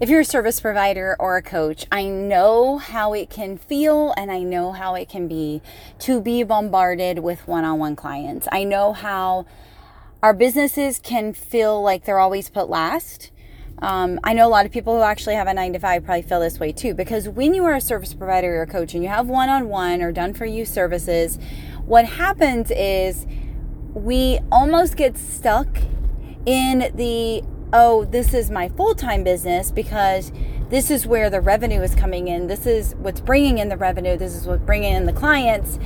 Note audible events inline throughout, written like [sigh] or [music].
if you're a service provider or a coach, I know how it can feel and I know how it can be to be bombarded with one on one clients. I know how our businesses can feel like they're always put last. Um, I know a lot of people who actually have a nine to five probably feel this way too, because when you are a service provider or a coach and you have one on one or done for you services, what happens is we almost get stuck in the oh, this is my full time business because this is where the revenue is coming in. This is what's bringing in the revenue. This is what's bringing in the clients.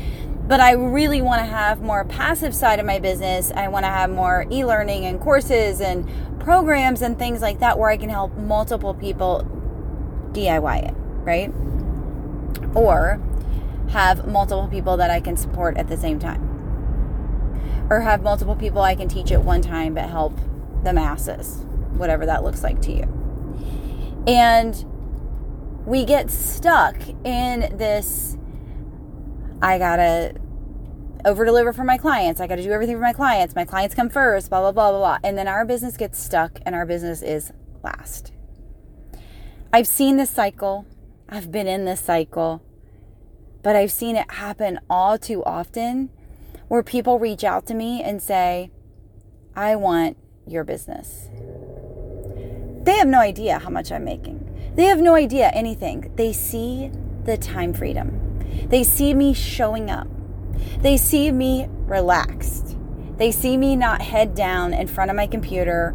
But I really want to have more passive side of my business. I want to have more e learning and courses and programs and things like that where I can help multiple people DIY it, right? Or have multiple people that I can support at the same time. Or have multiple people I can teach at one time but help the masses whatever that looks like to you. And we get stuck in this I gotta over deliver for my clients. I gotta do everything for my clients. My clients come first, blah, blah, blah, blah, blah. And then our business gets stuck and our business is last. I've seen this cycle. I've been in this cycle. But I've seen it happen all too often where people reach out to me and say, I want your business. They have no idea how much I'm making. They have no idea anything. They see the time freedom. They see me showing up. They see me relaxed. They see me not head down in front of my computer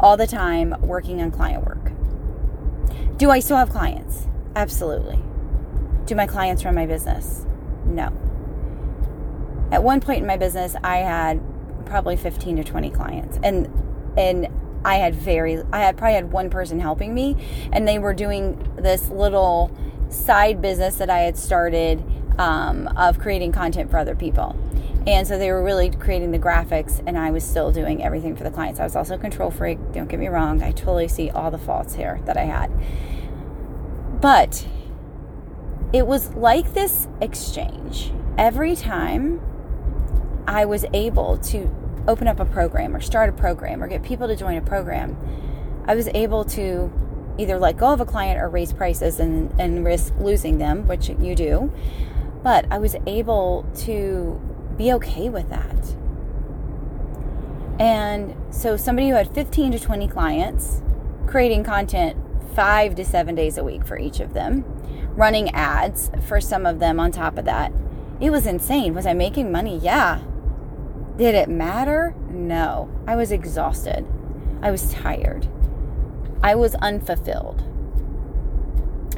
all the time working on client work. Do I still have clients? Absolutely. Do my clients run my business? No. At one point in my business, I had probably 15 to 20 clients. And and I had very, I had probably had one person helping me, and they were doing this little side business that I had started um, of creating content for other people. And so they were really creating the graphics, and I was still doing everything for the clients. I was also a control freak. Don't get me wrong. I totally see all the faults here that I had. But it was like this exchange. Every time I was able to open up a program or start a program or get people to join a program, I was able to either let go of a client or raise prices and, and risk losing them, which you do. But I was able to be okay with that. And so, somebody who had 15 to 20 clients, creating content five to seven days a week for each of them, running ads for some of them on top of that, it was insane. Was I making money? Yeah. Did it matter? No. I was exhausted. I was tired. I was unfulfilled.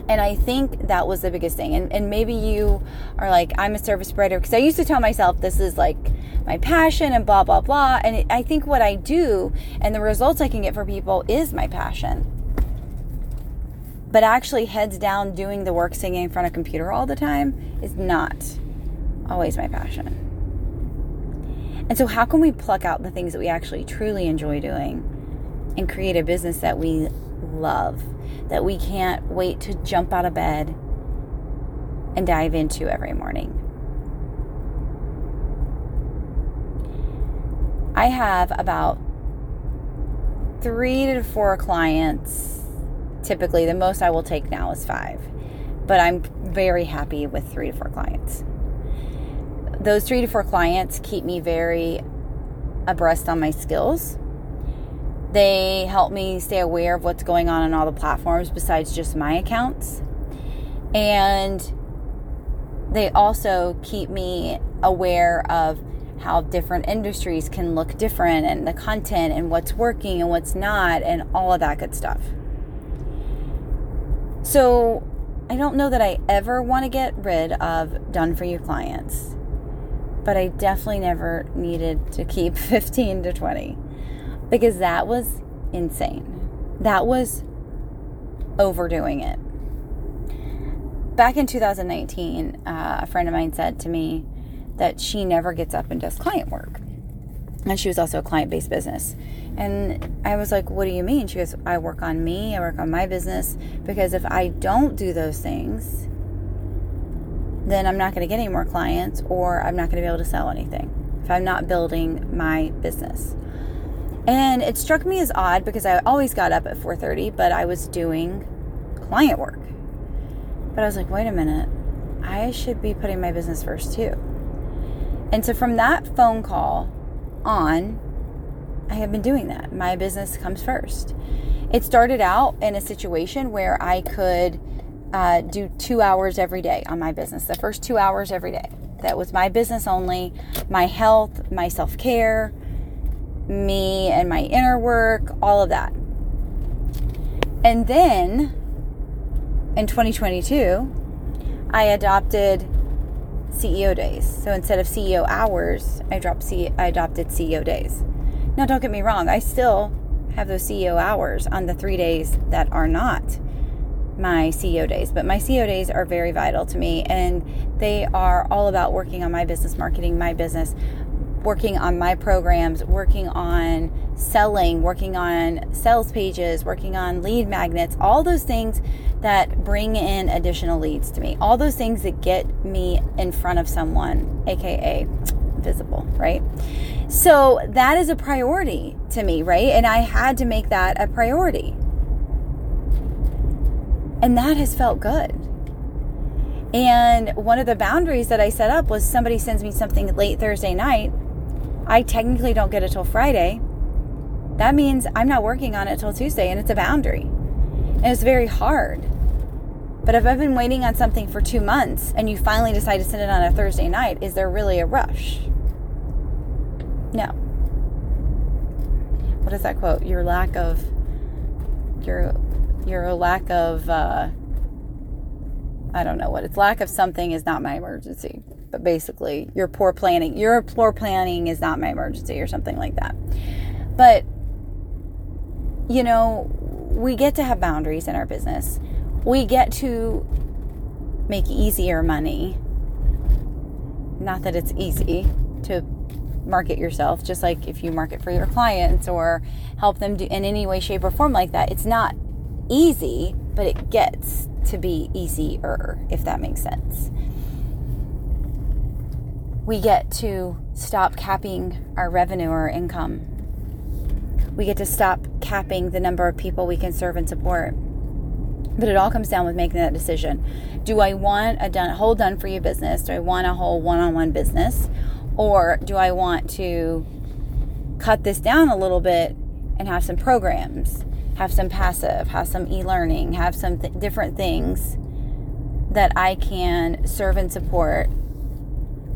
And I think that was the biggest thing. And, and maybe you are like, I'm a service provider. Because I used to tell myself this is like my passion and blah, blah, blah. And it, I think what I do and the results I can get for people is my passion. But actually, heads down doing the work, singing in front of computer all the time is not always my passion. And so, how can we pluck out the things that we actually truly enjoy doing and create a business that we love, that we can't wait to jump out of bed and dive into every morning? I have about three to four clients. Typically, the most I will take now is five, but I'm very happy with three to four clients those three to four clients keep me very abreast on my skills. They help me stay aware of what's going on on all the platforms besides just my accounts. And they also keep me aware of how different industries can look different and the content and what's working and what's not and all of that good stuff. So, I don't know that I ever want to get rid of done for you clients but I definitely never needed to keep [laughs] 15 to 20 because that was insane. That was overdoing it. Back in 2019, uh, a friend of mine said to me that she never gets up and does client work. And she was also a client based business. And I was like, What do you mean? She goes, I work on me, I work on my business, because if I don't do those things, then I'm not going to get any more clients or I'm not going to be able to sell anything if I'm not building my business. And it struck me as odd because I always got up at 4:30, but I was doing client work. But I was like, wait a minute, I should be putting my business first too. And so from that phone call on, I have been doing that. My business comes first. It started out in a situation where I could uh, do two hours every day on my business, the first two hours every day. That was my business only, my health, my self care, me and my inner work, all of that. And then in 2022, I adopted CEO days. So instead of CEO hours, I dropped C- I adopted CEO days. Now don't get me wrong, I still have those CEO hours on the 3 days that are not my CEO days, but my CEO days are very vital to me and they are all about working on my business marketing, my business, working on my programs, working on selling, working on sales pages, working on lead magnets, all those things that bring in additional leads to me, all those things that get me in front of someone, aka visible, right? So that is a priority to me, right? And I had to make that a priority. And that has felt good. And one of the boundaries that I set up was somebody sends me something late Thursday night. I technically don't get it till Friday. That means I'm not working on it till Tuesday, and it's a boundary. And it's very hard. But if I've been waiting on something for two months and you finally decide to send it on a Thursday night, is there really a rush? No. What is that quote? Your lack of your your lack of uh, I don't know what it's lack of something is not my emergency. But basically, your poor planning, your poor planning is not my emergency or something like that. But you know, we get to have boundaries in our business. We get to make easier money. Not that it's easy to market yourself, just like if you market for your clients or help them do in any way, shape, or form like that. It's not easy, but it gets to be easier, if that makes sense. We get to stop capping our revenue or income. We get to stop capping the number of people we can serve and support. But it all comes down with making that decision. Do I want a done, whole done for you business? Do I want a whole one on one business? Or do I want to cut this down a little bit and have some programs, have some passive, have some e learning, have some th- different things that I can serve and support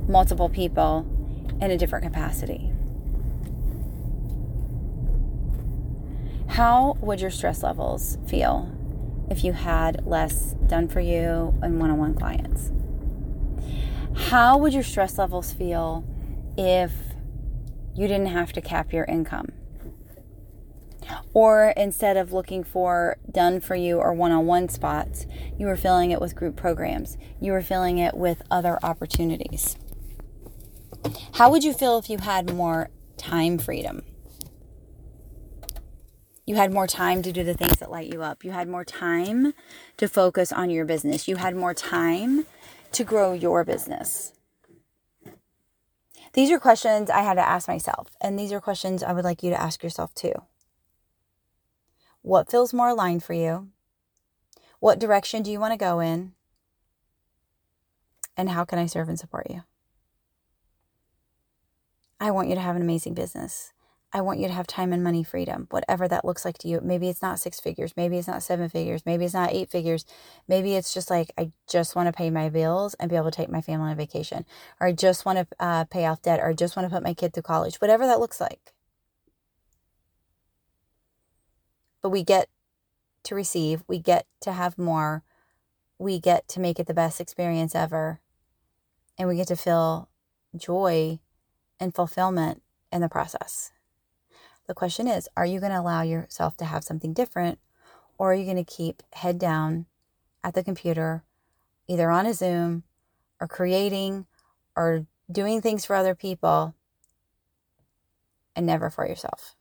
multiple people in a different capacity? How would your stress levels feel if you had less done for you and one on one clients? How would your stress levels feel if you didn't have to cap your income? Or instead of looking for done for you or one on one spots, you were filling it with group programs. You were filling it with other opportunities. How would you feel if you had more time freedom? You had more time to do the things that light you up. You had more time to focus on your business. You had more time to grow your business. These are questions I had to ask myself, and these are questions I would like you to ask yourself too. What feels more aligned for you? What direction do you want to go in? And how can I serve and support you? I want you to have an amazing business. I want you to have time and money freedom, whatever that looks like to you. Maybe it's not six figures. Maybe it's not seven figures. Maybe it's not eight figures. Maybe it's just like, I just want to pay my bills and be able to take my family on vacation. Or I just want to uh, pay off debt. Or I just want to put my kid through college. Whatever that looks like. But we get to receive, we get to have more, we get to make it the best experience ever. And we get to feel joy and fulfillment in the process. The question is are you going to allow yourself to have something different, or are you going to keep head down at the computer, either on a Zoom or creating or doing things for other people and never for yourself?